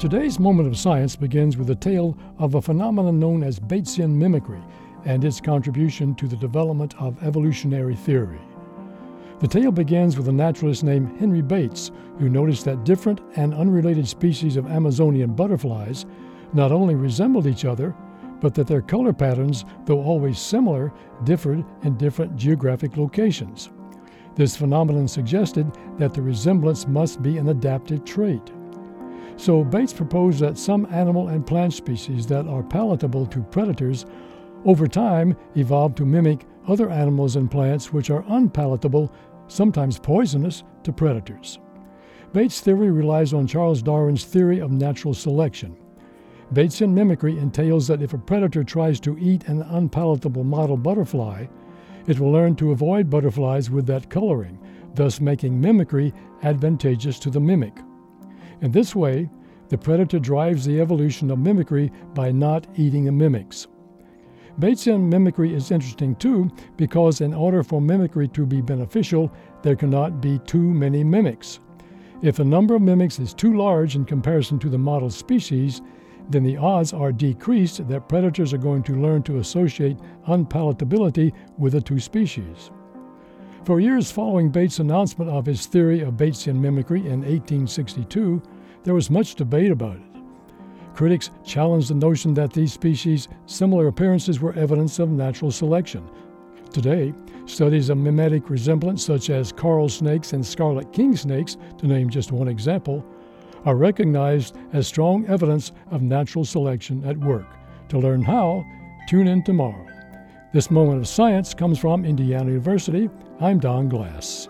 Today's moment of science begins with a tale of a phenomenon known as Batesian mimicry and its contribution to the development of evolutionary theory. The tale begins with a naturalist named Henry Bates, who noticed that different and unrelated species of Amazonian butterflies not only resembled each other, but that their color patterns, though always similar, differed in different geographic locations. This phenomenon suggested that the resemblance must be an adaptive trait. So Bates proposed that some animal and plant species that are palatable to predators over time evolved to mimic other animals and plants which are unpalatable, sometimes poisonous, to predators. Bates' theory relies on Charles Darwin's theory of natural selection. Batesian mimicry entails that if a predator tries to eat an unpalatable model butterfly, it will learn to avoid butterflies with that coloring, thus making mimicry advantageous to the mimic. In this way, the predator drives the evolution of mimicry by not eating the mimics. Batesian mimicry is interesting too because, in order for mimicry to be beneficial, there cannot be too many mimics. If the number of mimics is too large in comparison to the model species, then the odds are decreased that predators are going to learn to associate unpalatability with the two species. For years following Bates' announcement of his theory of Batesian mimicry in 1862, there was much debate about it. Critics challenged the notion that these species' similar appearances were evidence of natural selection. Today, studies of mimetic resemblance, such as coral snakes and scarlet king snakes, to name just one example, are recognized as strong evidence of natural selection at work. To learn how, tune in tomorrow. This moment of science comes from Indiana University. I'm Don Glass.